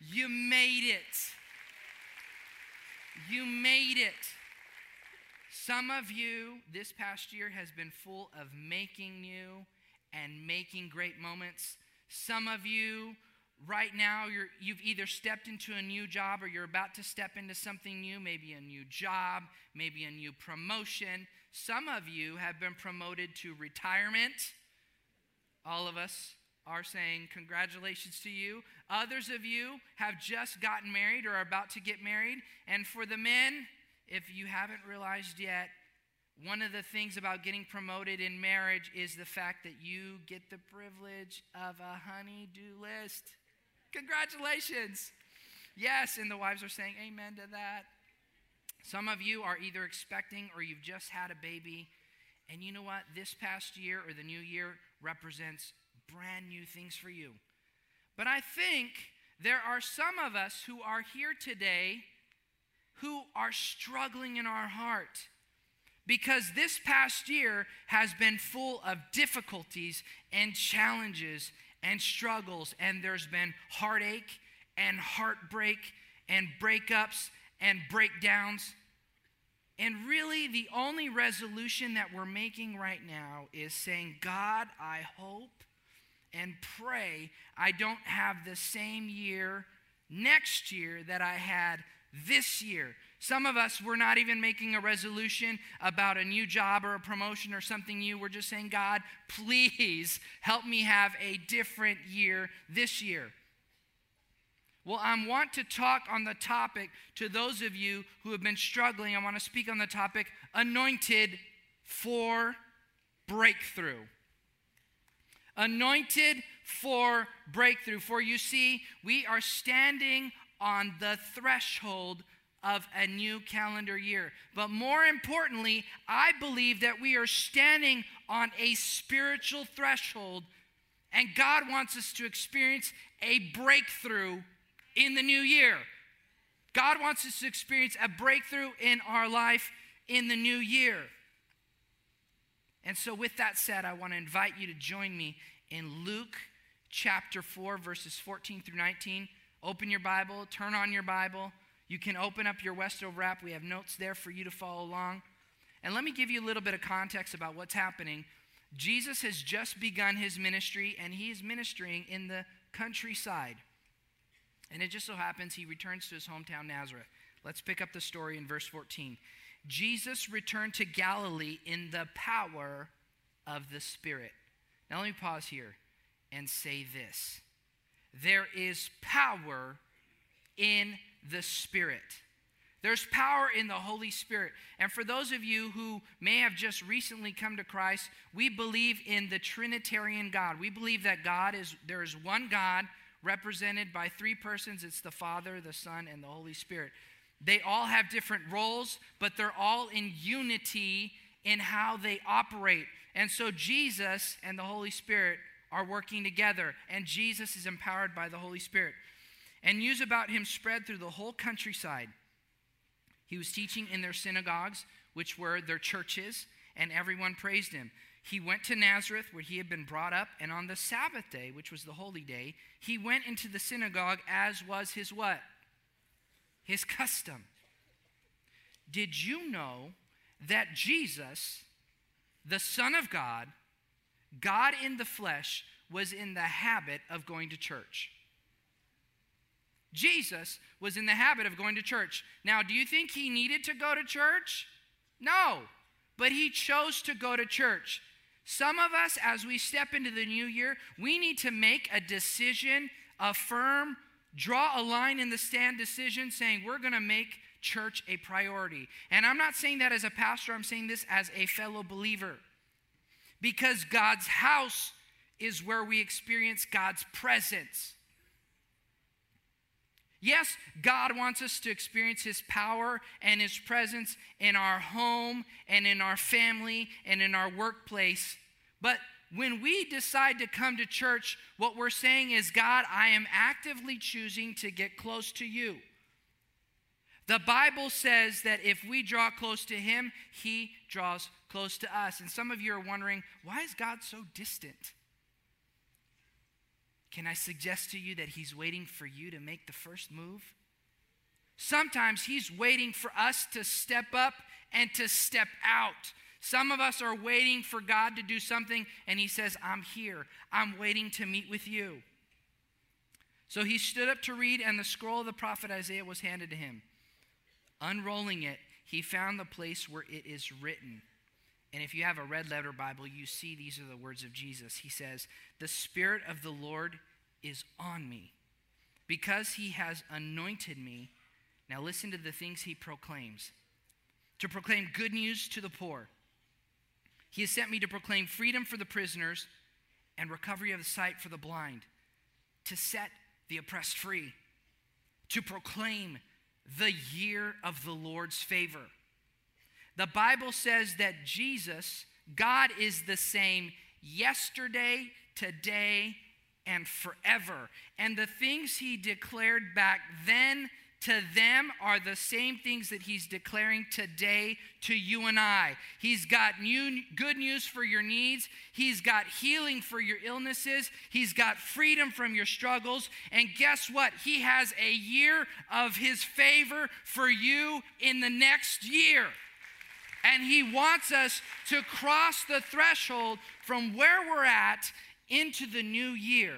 You made it. You made it. Some of you this past year has been full of making new and making great moments. Some of you right now you're, you've either stepped into a new job or you're about to step into something new, maybe a new job, maybe a new promotion. Some of you have been promoted to retirement. All of us are saying congratulations to you. Others of you have just gotten married or are about to get married. And for the men, if you haven't realized yet, one of the things about getting promoted in marriage is the fact that you get the privilege of a honey-do list. Congratulations. Yes, and the wives are saying amen to that. Some of you are either expecting or you've just had a baby. And you know what? This past year or the new year represents brand new things for you. But I think there are some of us who are here today who are struggling in our heart because this past year has been full of difficulties and challenges and struggles, and there's been heartache and heartbreak and breakups and breakdowns. And really, the only resolution that we're making right now is saying, God, I hope and pray I don't have the same year next year that I had this year. Some of us, we're not even making a resolution about a new job or a promotion or something new. We're just saying, God, please help me have a different year this year. Well, I want to talk on the topic to those of you who have been struggling. I want to speak on the topic anointed for breakthrough. Anointed for breakthrough. For you see, we are standing on the threshold of a new calendar year. But more importantly, I believe that we are standing on a spiritual threshold, and God wants us to experience a breakthrough in the new year. God wants us to experience a breakthrough in our life in the new year. And so, with that said, I want to invite you to join me in Luke chapter 4, verses 14 through 19. Open your Bible, turn on your Bible. You can open up your Westover app. We have notes there for you to follow along. And let me give you a little bit of context about what's happening. Jesus has just begun his ministry, and he is ministering in the countryside. And it just so happens he returns to his hometown, Nazareth. Let's pick up the story in verse 14. Jesus returned to Galilee in the power of the Spirit. Now, let me pause here and say this there is power in the Spirit. There's power in the Holy Spirit. And for those of you who may have just recently come to Christ, we believe in the Trinitarian God. We believe that God is there is one God represented by three persons. It's the Father, the Son, and the Holy Spirit. They all have different roles, but they're all in unity in how they operate. And so Jesus and the Holy Spirit are working together, and Jesus is empowered by the Holy Spirit and news about him spread through the whole countryside. He was teaching in their synagogues, which were their churches, and everyone praised him. He went to Nazareth, where he had been brought up, and on the Sabbath day, which was the holy day, he went into the synagogue as was his what? His custom. Did you know that Jesus, the Son of God, God in the flesh, was in the habit of going to church? Jesus was in the habit of going to church. Now, do you think he needed to go to church? No, but he chose to go to church. Some of us, as we step into the new year, we need to make a decision, a firm, draw a line in the stand decision saying we're going to make church a priority. And I'm not saying that as a pastor, I'm saying this as a fellow believer. Because God's house is where we experience God's presence. Yes, God wants us to experience His power and His presence in our home and in our family and in our workplace. But when we decide to come to church, what we're saying is, God, I am actively choosing to get close to you. The Bible says that if we draw close to Him, He draws close to us. And some of you are wondering, why is God so distant? can I suggest to you that He's waiting for you to make the first move? Sometimes He's waiting for us to step up and to step out. Some of us are waiting for God to do something, and He says, I'm here. I'm waiting to meet with you. So he stood up to read, and the scroll of the prophet Isaiah was handed to him. Unrolling it, he found the place where it is written. And if you have a red letter Bible, you see these are the words of Jesus. He says, The Spirit of the Lord is on me because he has anointed me. Now listen to the things he proclaims to proclaim good news to the poor. He has sent me to proclaim freedom for the prisoners and recovery of the sight for the blind, to set the oppressed free, to proclaim the year of the Lord's favor. The Bible says that Jesus, God is the same yesterday, today, and forever. And the things he declared back then to them are the same things that he's declaring today to you and I. He's got new good news for your needs. He's got healing for your illnesses. He's got freedom from your struggles. And guess what? He has a year of his favor for you in the next year. And he wants us to cross the threshold from where we're at into the new year.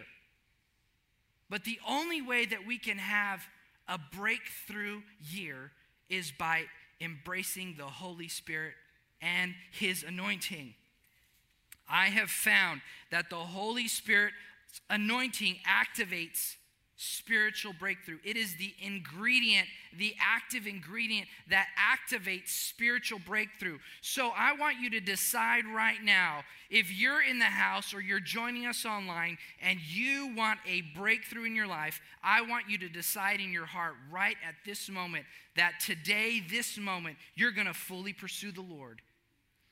But the only way that we can have a breakthrough year is by embracing the Holy Spirit and His anointing. I have found that the Holy Spirit anointing activates spiritual breakthrough. It is the ingredient, the active ingredient that activates spiritual breakthrough. So I want you to decide right now if you're in the house or you're joining us online and you want a breakthrough in your life, I want you to decide in your heart right at this moment that today, this moment, you're going to fully pursue the Lord.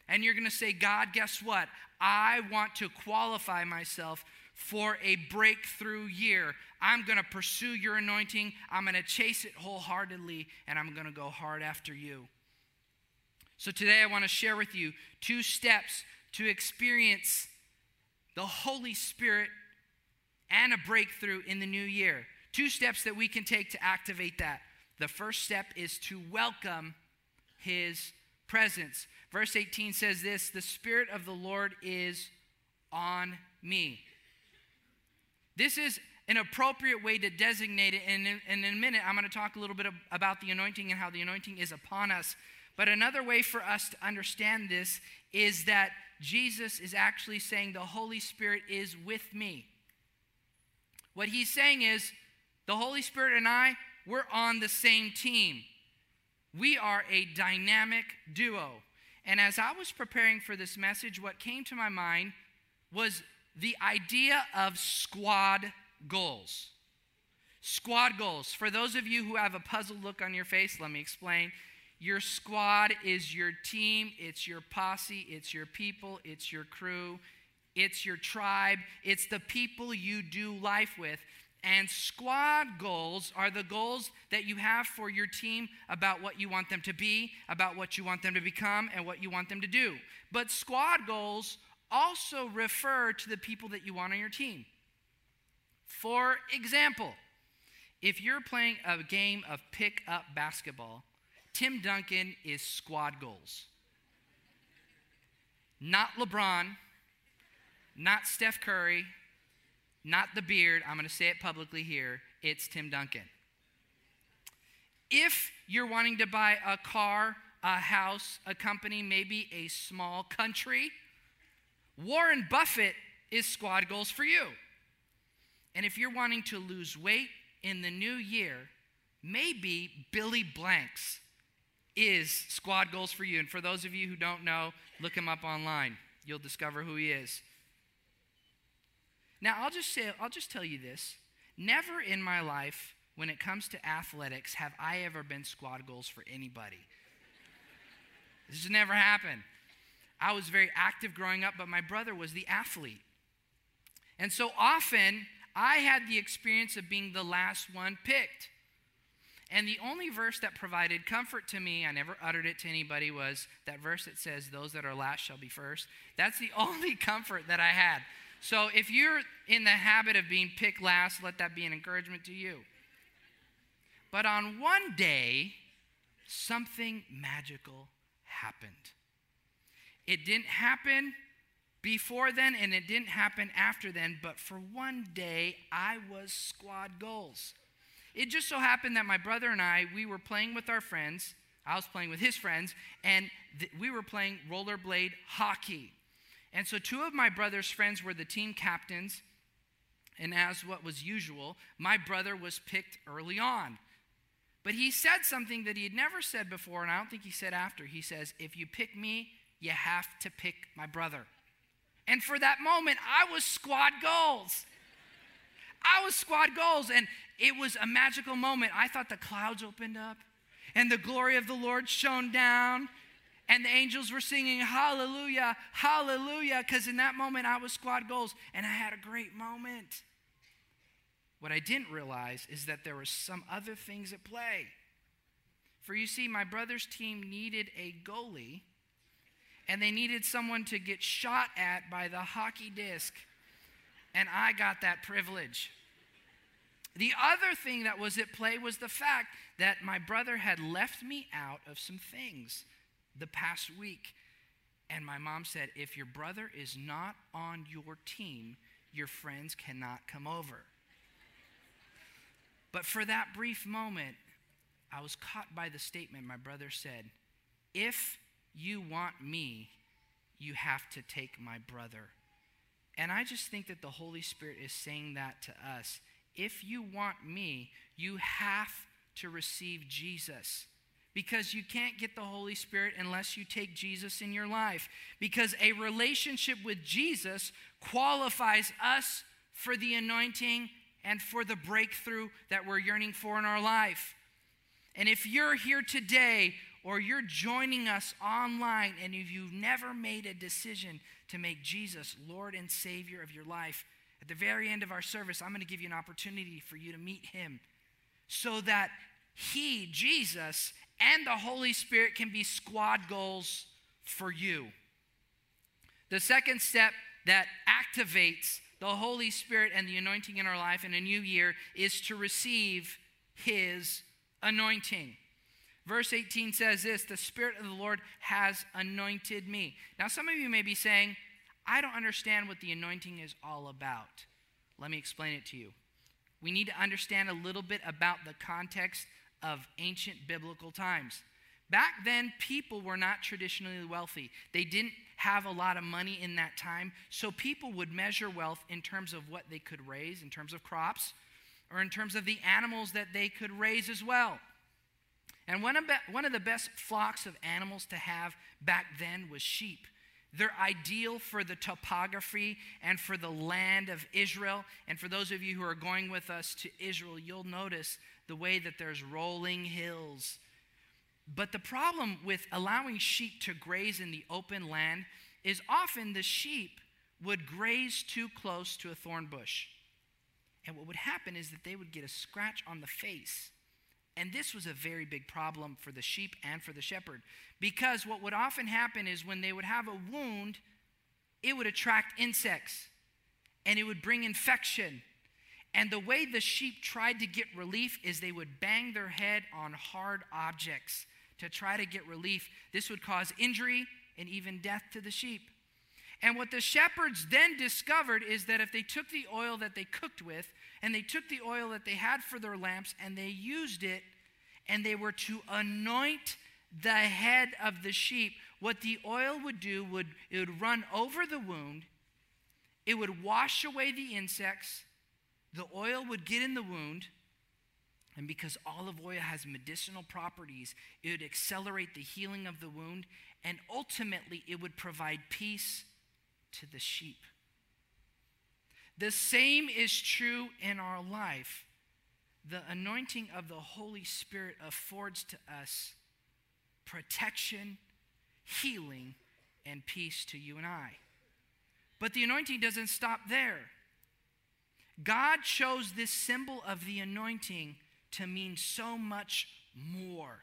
And you're going to say, God, guess what? I want to qualify myself for a breakthrough year. I'm going to pursue your anointing. I'm going to chase it wholeheartedly, and I'm going to go hard after you. So today I want to share with you two steps to experience the Holy Spirit and a breakthrough in the new year. Two steps that we can take to activate that. The first step is to welcome his presence. Verse 18 says this The Spirit of the Lord is on me. This is an appropriate way to designate it. And in, and in a minute, I'm going to talk a little bit about the anointing and how the anointing is upon us. But another way for us to understand this is that Jesus is actually saying the Holy Spirit is with me. What he's saying is the Holy Spirit and I, we're on the same team. We are a dynamic duo. And as I was preparing for this message, what came to my mind was the idea of squad goals. Squad goals. For those of you who have a puzzled look on your face, let me explain. Your squad is your team, it's your posse, it's your people, it's your crew, it's your tribe, it's the people you do life with. And squad goals are the goals that you have for your team about what you want them to be, about what you want them to become, and what you want them to do. But squad goals also refer to the people that you want on your team. For example, if you're playing a game of pick up basketball, Tim Duncan is squad goals. Not LeBron, not Steph Curry, not the beard. I'm going to say it publicly here. It's Tim Duncan. If you're wanting to buy a car, a house, a company, maybe a small country, Warren Buffett is squad goals for you. And if you're wanting to lose weight in the new year, maybe Billy Blanks is squad goals for you. And for those of you who don't know, look him up online. You'll discover who he is. Now, I'll just say I'll just tell you this. Never in my life when it comes to athletics have I ever been squad goals for anybody. this has never happened. I was very active growing up, but my brother was the athlete. And so often, I had the experience of being the last one picked. And the only verse that provided comfort to me, I never uttered it to anybody, was that verse that says, Those that are last shall be first. That's the only comfort that I had. So if you're in the habit of being picked last, let that be an encouragement to you. But on one day, something magical happened. It didn't happen before then and it didn't happen after then, but for one day, I was squad goals. It just so happened that my brother and I, we were playing with our friends. I was playing with his friends, and th- we were playing rollerblade hockey. And so, two of my brother's friends were the team captains, and as what was usual, my brother was picked early on. But he said something that he had never said before, and I don't think he said after. He says, If you pick me, you have to pick my brother. And for that moment, I was squad goals. I was squad goals, and it was a magical moment. I thought the clouds opened up, and the glory of the Lord shone down, and the angels were singing hallelujah, hallelujah, because in that moment I was squad goals, and I had a great moment. What I didn't realize is that there were some other things at play. For you see, my brother's team needed a goalie, and they needed someone to get shot at by the hockey disc. And I got that privilege. The other thing that was at play was the fact that my brother had left me out of some things the past week. And my mom said, if your brother is not on your team, your friends cannot come over. But for that brief moment, I was caught by the statement my brother said If you want me, you have to take my brother. And I just think that the Holy Spirit is saying that to us. If you want me, you have to receive Jesus. Because you can't get the Holy Spirit unless you take Jesus in your life. Because a relationship with Jesus qualifies us for the anointing and for the breakthrough that we're yearning for in our life. And if you're here today or you're joining us online and if you've never made a decision to make Jesus Lord and Savior of your life, at the very end of our service, I'm going to give you an opportunity for you to meet Him so that He, Jesus, and the Holy Spirit can be squad goals for you. The second step that activates the Holy Spirit and the anointing in our life in a new year is to receive His anointing. Verse 18 says this The Spirit of the Lord has anointed me. Now, some of you may be saying, I don't understand what the anointing is all about. Let me explain it to you. We need to understand a little bit about the context of ancient biblical times. Back then, people were not traditionally wealthy. They didn't have a lot of money in that time. So people would measure wealth in terms of what they could raise, in terms of crops, or in terms of the animals that they could raise as well. And one of, one of the best flocks of animals to have back then was sheep. They're ideal for the topography and for the land of Israel. And for those of you who are going with us to Israel, you'll notice the way that there's rolling hills but the problem with allowing sheep to graze in the open land is often the sheep would graze too close to a thorn bush. And what would happen is that they would get a scratch on the face. And this was a very big problem for the sheep and for the shepherd. Because what would often happen is when they would have a wound, it would attract insects and it would bring infection. And the way the sheep tried to get relief is they would bang their head on hard objects to try to get relief. This would cause injury and even death to the sheep. And what the shepherds then discovered is that if they took the oil that they cooked with and they took the oil that they had for their lamps and they used it and they were to anoint the head of the sheep, what the oil would do would it would run over the wound, it would wash away the insects, the oil would get in the wound, and because olive oil has medicinal properties, it would accelerate the healing of the wound, and ultimately, it would provide peace to the sheep. The same is true in our life. The anointing of the Holy Spirit affords to us protection, healing, and peace to you and I. But the anointing doesn't stop there. God chose this symbol of the anointing to mean so much more.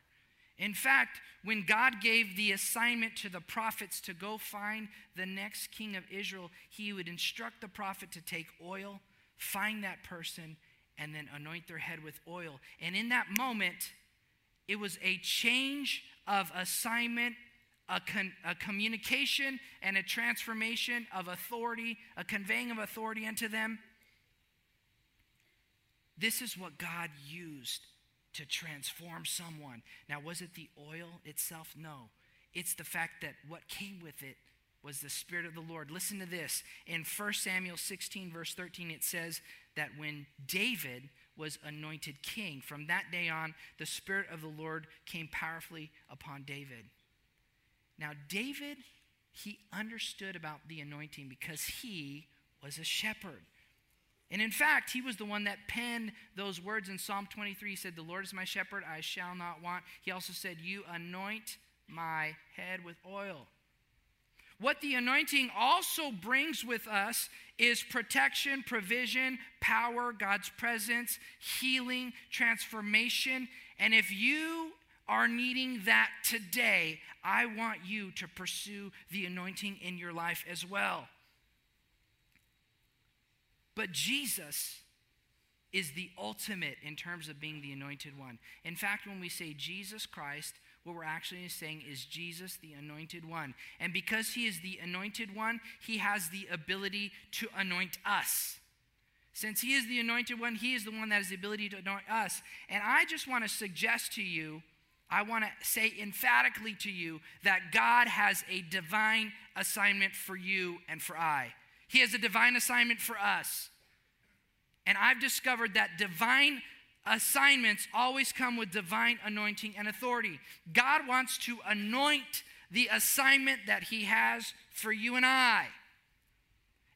In fact, when God gave the assignment to the prophets to go find the next king of Israel, he would instruct the prophet to take oil, find that person, and then anoint their head with oil. And in that moment, it was a change of assignment, a, con- a communication, and a transformation of authority, a conveying of authority unto them. This is what God used to transform someone. Now, was it the oil itself? No. It's the fact that what came with it was the Spirit of the Lord. Listen to this. In 1 Samuel 16, verse 13, it says that when David was anointed king, from that day on, the Spirit of the Lord came powerfully upon David. Now, David, he understood about the anointing because he was a shepherd. And in fact, he was the one that penned those words in Psalm 23. He said, The Lord is my shepherd, I shall not want. He also said, You anoint my head with oil. What the anointing also brings with us is protection, provision, power, God's presence, healing, transformation. And if you are needing that today, I want you to pursue the anointing in your life as well. But Jesus is the ultimate in terms of being the anointed one. In fact, when we say Jesus Christ, what we're actually saying is Jesus, the anointed one. And because he is the anointed one, he has the ability to anoint us. Since he is the anointed one, he is the one that has the ability to anoint us. And I just want to suggest to you, I want to say emphatically to you that God has a divine assignment for you and for I. He has a divine assignment for us. And I've discovered that divine assignments always come with divine anointing and authority. God wants to anoint the assignment that He has for you and I.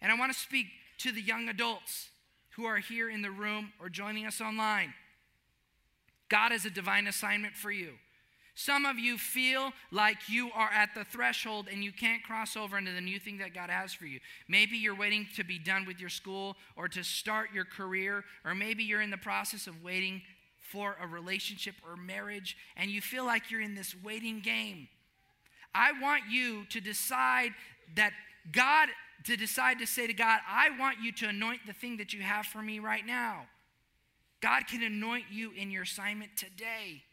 And I want to speak to the young adults who are here in the room or joining us online. God has a divine assignment for you. Some of you feel like you are at the threshold and you can't cross over into the new thing that God has for you. Maybe you're waiting to be done with your school or to start your career, or maybe you're in the process of waiting for a relationship or marriage and you feel like you're in this waiting game. I want you to decide that God, to decide to say to God, I want you to anoint the thing that you have for me right now. God can anoint you in your assignment today.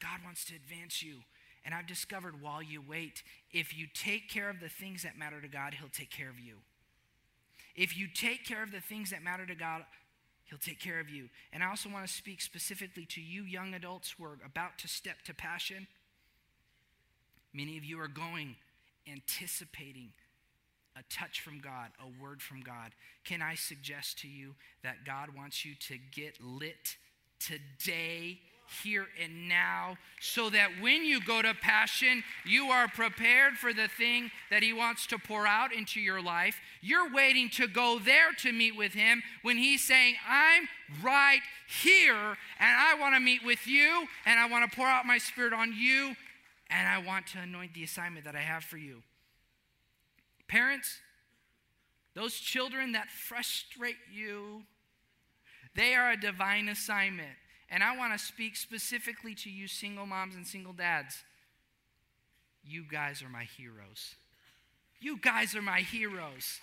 God wants to advance you. And I've discovered while you wait, if you take care of the things that matter to God, He'll take care of you. If you take care of the things that matter to God, He'll take care of you. And I also want to speak specifically to you young adults who are about to step to passion. Many of you are going, anticipating a touch from God, a word from God. Can I suggest to you that God wants you to get lit today here and now, so that when you go to passion, you are prepared for the thing that He wants to pour out into your life. You're waiting to go there to meet with Him when He's saying, I'm right here, and I want to meet with you, and I want to pour out my Spirit on you, and I want to anoint the assignment that I have for you. Parents, those children that frustrate you, they are a divine assignment. And I want to speak specifically to you, single moms and single dads. You guys are my heroes. You guys are my heroes.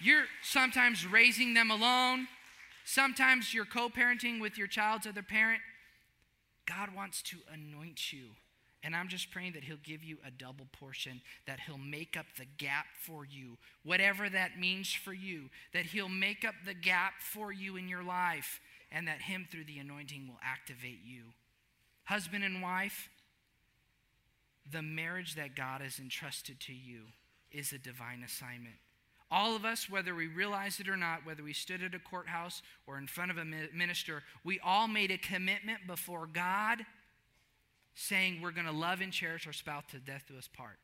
You're sometimes raising them alone, sometimes you're co parenting with your child's other parent. God wants to anoint you. And I'm just praying that He'll give you a double portion, that He'll make up the gap for you, whatever that means for you, that He'll make up the gap for you in your life and that Him through the anointing will activate you. Husband and wife, the marriage that God has entrusted to you is a divine assignment. All of us, whether we realize it or not, whether we stood at a courthouse or in front of a minister, we all made a commitment before God saying we're going to love and cherish our spouse to death do us part.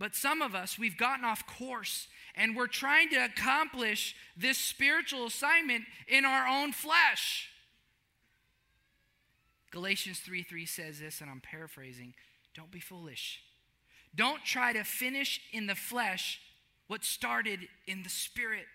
But some of us, we've gotten off course and we're trying to accomplish this spiritual assignment in our own flesh. Galatians 3 3 says this, and I'm paraphrasing don't be foolish. Don't try to finish in the flesh what started in the spirit.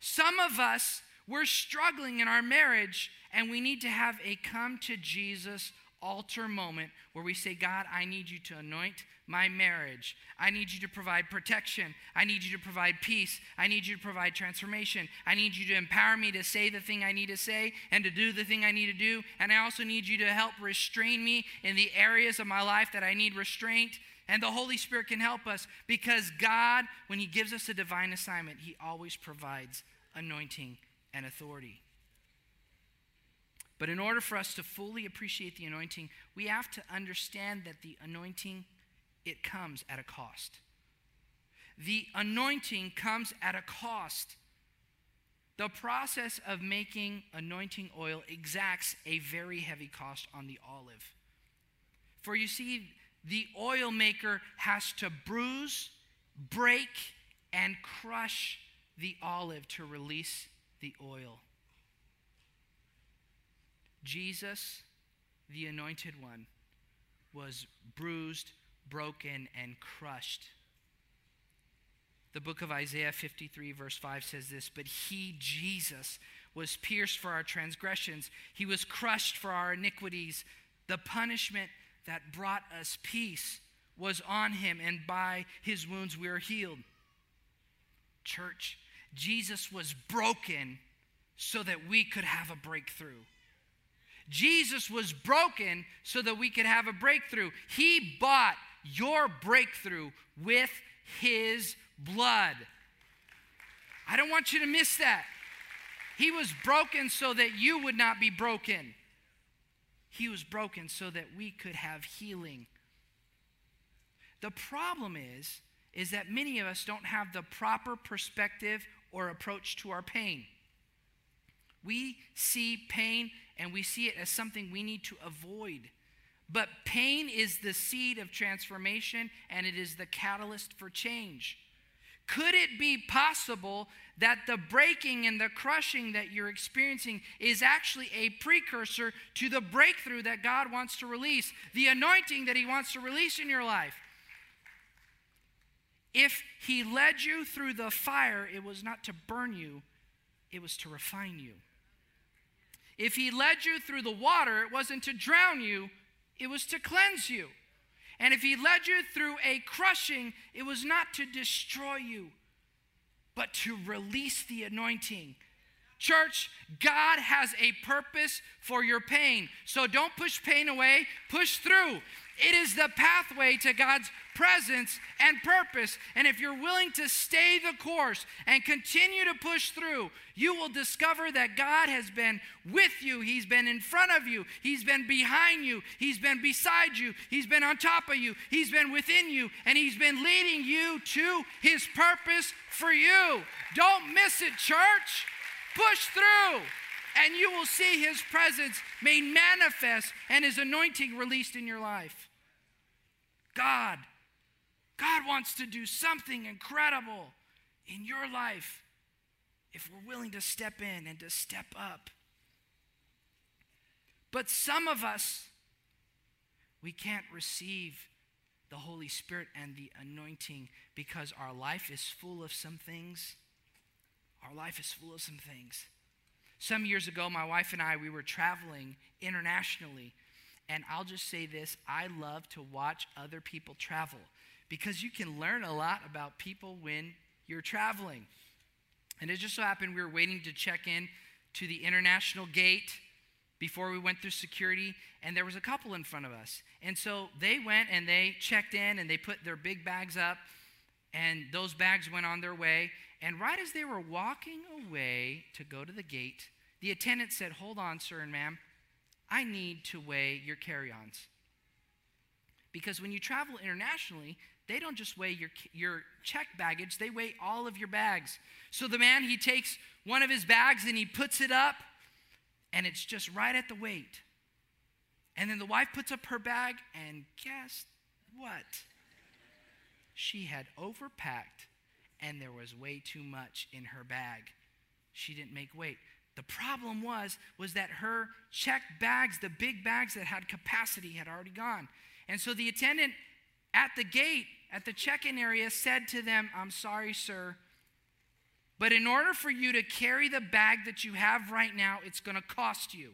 Some of us, We're struggling in our marriage, and we need to have a come to Jesus altar moment where we say, God, I need you to anoint my marriage. I need you to provide protection. I need you to provide peace. I need you to provide transformation. I need you to empower me to say the thing I need to say and to do the thing I need to do. And I also need you to help restrain me in the areas of my life that I need restraint. And the Holy Spirit can help us because God, when He gives us a divine assignment, He always provides anointing and authority. But in order for us to fully appreciate the anointing, we have to understand that the anointing it comes at a cost. The anointing comes at a cost. The process of making anointing oil exacts a very heavy cost on the olive. For you see, the oil maker has to bruise, break, and crush the olive to release the oil. Jesus, the anointed one, was bruised, broken, and crushed. The book of Isaiah 53, verse 5 says this But he, Jesus, was pierced for our transgressions, he was crushed for our iniquities. The punishment that brought us peace was on him, and by his wounds we are healed. Church, Jesus was broken so that we could have a breakthrough. Jesus was broken so that we could have a breakthrough. He bought your breakthrough with his blood. I don't want you to miss that. He was broken so that you would not be broken. He was broken so that we could have healing. The problem is is that many of us don't have the proper perspective or approach to our pain. We see pain and we see it as something we need to avoid. But pain is the seed of transformation and it is the catalyst for change. Could it be possible that the breaking and the crushing that you're experiencing is actually a precursor to the breakthrough that God wants to release, the anointing that He wants to release in your life? If He led you through the fire, it was not to burn you, it was to refine you. If he led you through the water, it wasn't to drown you, it was to cleanse you. And if he led you through a crushing, it was not to destroy you, but to release the anointing. Church, God has a purpose for your pain. So don't push pain away, push through. It is the pathway to God's presence and purpose. And if you're willing to stay the course and continue to push through, you will discover that God has been with you. He's been in front of you. He's been behind you. He's been beside you. He's been on top of you. He's been within you. And He's been leading you to His purpose for you. Don't miss it, church. Push through and you will see his presence made manifest and his anointing released in your life. God, God wants to do something incredible in your life if we're willing to step in and to step up. But some of us, we can't receive the Holy Spirit and the anointing because our life is full of some things. Our life is full of some things. Some years ago, my wife and I, we were traveling internationally. And I'll just say this I love to watch other people travel because you can learn a lot about people when you're traveling. And it just so happened we were waiting to check in to the international gate before we went through security, and there was a couple in front of us. And so they went and they checked in and they put their big bags up, and those bags went on their way. And right as they were walking away to go to the gate, the attendant said, Hold on, sir and ma'am, I need to weigh your carry ons. Because when you travel internationally, they don't just weigh your, your check baggage, they weigh all of your bags. So the man, he takes one of his bags and he puts it up, and it's just right at the weight. And then the wife puts up her bag, and guess what? She had overpacked and there was way too much in her bag. She didn't make weight. The problem was was that her checked bags, the big bags that had capacity had already gone. And so the attendant at the gate at the check-in area said to them, "I'm sorry, sir. But in order for you to carry the bag that you have right now, it's going to cost you.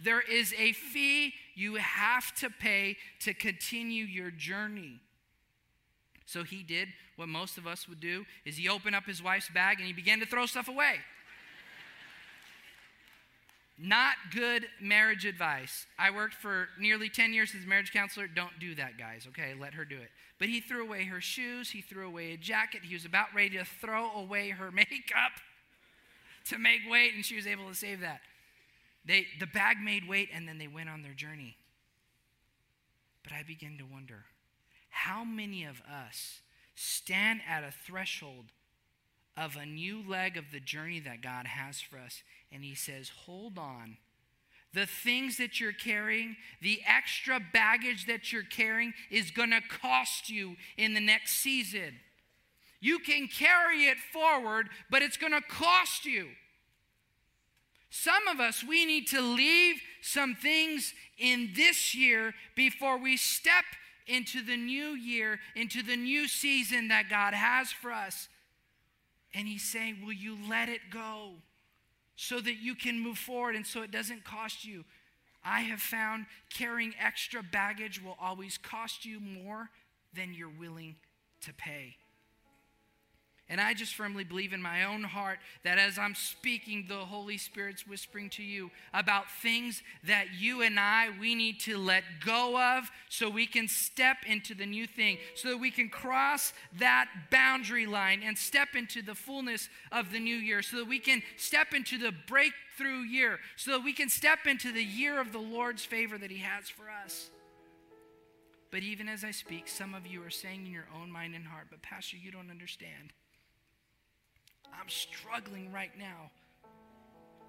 There is a fee you have to pay to continue your journey. So he did what most of us would do is he opened up his wife's bag and he began to throw stuff away. Not good marriage advice. I worked for nearly 10 years as a marriage counselor. Don't do that, guys, okay? Let her do it. But he threw away her shoes, he threw away a jacket, he was about ready to throw away her makeup to make weight, and she was able to save that. They, the bag made weight, and then they went on their journey. But I begin to wonder how many of us stand at a threshold of a new leg of the journey that God has for us, and He says, Hold on. The things that you're carrying, the extra baggage that you're carrying, is going to cost you in the next season. You can carry it forward, but it's going to cost you. Some of us, we need to leave some things in this year before we step into the new year, into the new season that God has for us. And He's saying, Will you let it go so that you can move forward and so it doesn't cost you? I have found carrying extra baggage will always cost you more than you're willing to pay. And I just firmly believe in my own heart that as I'm speaking, the Holy Spirit's whispering to you about things that you and I, we need to let go of so we can step into the new thing, so that we can cross that boundary line and step into the fullness of the new year, so that we can step into the breakthrough year, so that we can step into the year of the Lord's favor that He has for us. But even as I speak, some of you are saying in your own mind and heart, but Pastor, you don't understand. I'm struggling right now.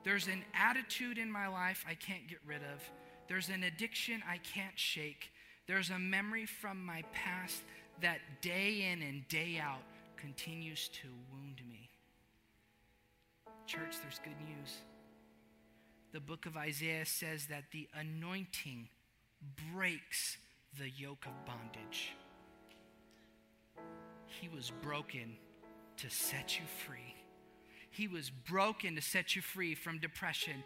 There's an attitude in my life I can't get rid of. There's an addiction I can't shake. There's a memory from my past that day in and day out continues to wound me. Church, there's good news. The book of Isaiah says that the anointing breaks the yoke of bondage. He was broken to set you free. He was broken to set you free from depression.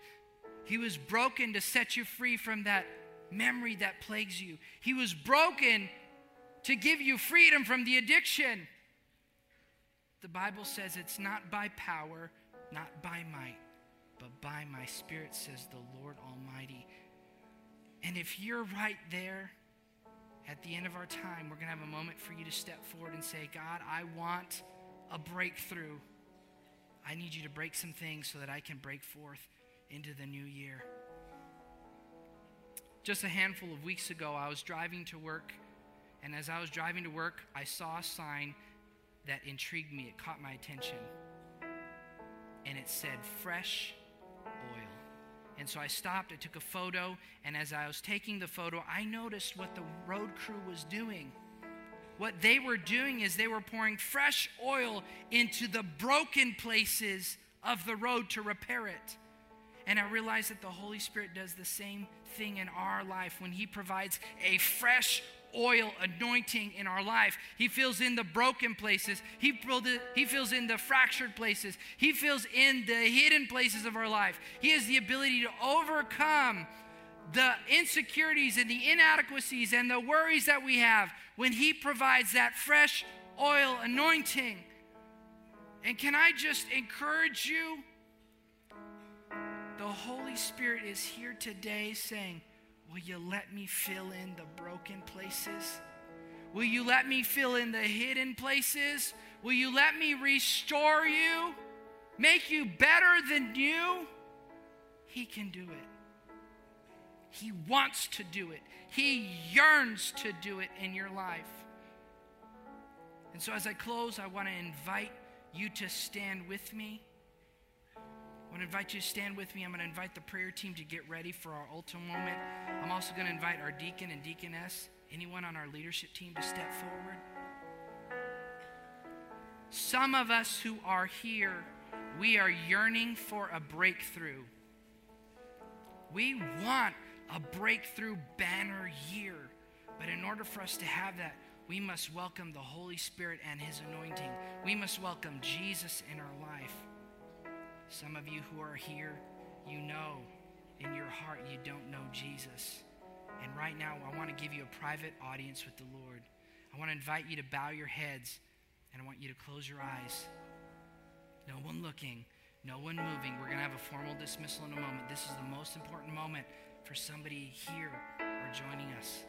He was broken to set you free from that memory that plagues you. He was broken to give you freedom from the addiction. The Bible says it's not by power, not by might, but by my spirit, says the Lord Almighty. And if you're right there, at the end of our time, we're going to have a moment for you to step forward and say, God, I want a breakthrough. I need you to break some things so that I can break forth into the new year. Just a handful of weeks ago, I was driving to work, and as I was driving to work, I saw a sign that intrigued me. It caught my attention. And it said, Fresh Oil. And so I stopped, I took a photo, and as I was taking the photo, I noticed what the road crew was doing what they were doing is they were pouring fresh oil into the broken places of the road to repair it. And I realize that the Holy Spirit does the same thing in our life when He provides a fresh oil anointing in our life. He fills in the broken places, He, he fills in the fractured places, He fills in the hidden places of our life. He has the ability to overcome the insecurities and the inadequacies and the worries that we have when He provides that fresh oil anointing. And can I just encourage you? The Holy Spirit is here today saying, Will you let me fill in the broken places? Will you let me fill in the hidden places? Will you let me restore you? Make you better than you? He can do it. He wants to do it, He yearns to do it in your life. And so, as I close, I want to invite you to stand with me. I want to invite you to stand with me. I'm going to invite the prayer team to get ready for our altar moment. I'm also going to invite our deacon and deaconess, anyone on our leadership team, to step forward. Some of us who are here, we are yearning for a breakthrough. We want a breakthrough banner year. But in order for us to have that, we must welcome the Holy Spirit and His anointing. We must welcome Jesus in our life. Some of you who are here, you know in your heart you don't know Jesus. And right now, I want to give you a private audience with the Lord. I want to invite you to bow your heads and I want you to close your eyes. No one looking, no one moving. We're going to have a formal dismissal in a moment. This is the most important moment for somebody here or joining us.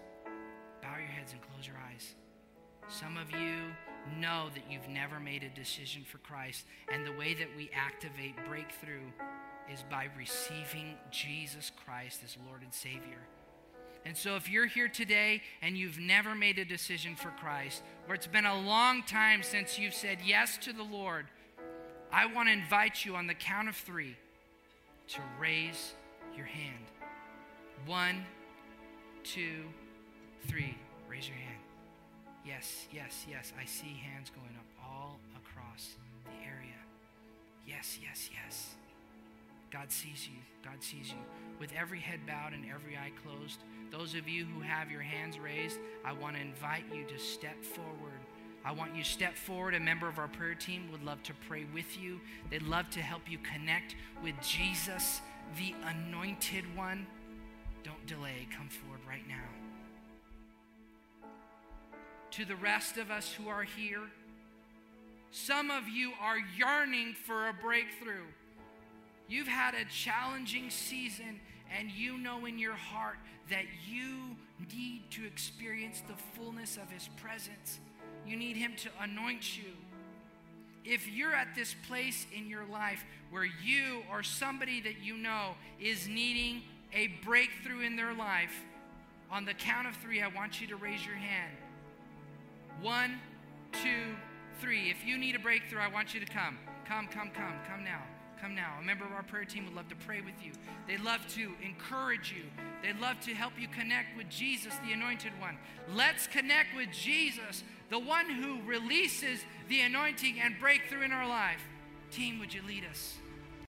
Bow your heads and close your eyes. Some of you know that you've never made a decision for Christ, and the way that we activate breakthrough is by receiving Jesus Christ as Lord and Savior. And so, if you're here today and you've never made a decision for Christ, or it's been a long time since you've said yes to the Lord, I want to invite you on the count of three to raise your hand. One, two, three. Raise your hand. Yes, yes, yes. I see hands going up all across the area. Yes, yes, yes. God sees you. God sees you. With every head bowed and every eye closed, those of you who have your hands raised, I want to invite you to step forward. I want you to step forward. A member of our prayer team would love to pray with you. They'd love to help you connect with Jesus, the anointed one. Don't delay. Come forward right now. To the rest of us who are here, some of you are yearning for a breakthrough. You've had a challenging season, and you know in your heart that you need to experience the fullness of His presence. You need Him to anoint you. If you're at this place in your life where you or somebody that you know is needing a breakthrough in their life, on the count of three, I want you to raise your hand. One, two, three. If you need a breakthrough, I want you to come. Come, come, come, come now. Come now. A member of our prayer team would love to pray with you. They'd love to encourage you. They'd love to help you connect with Jesus, the anointed one. Let's connect with Jesus, the one who releases the anointing and breakthrough in our life. Team, would you lead us?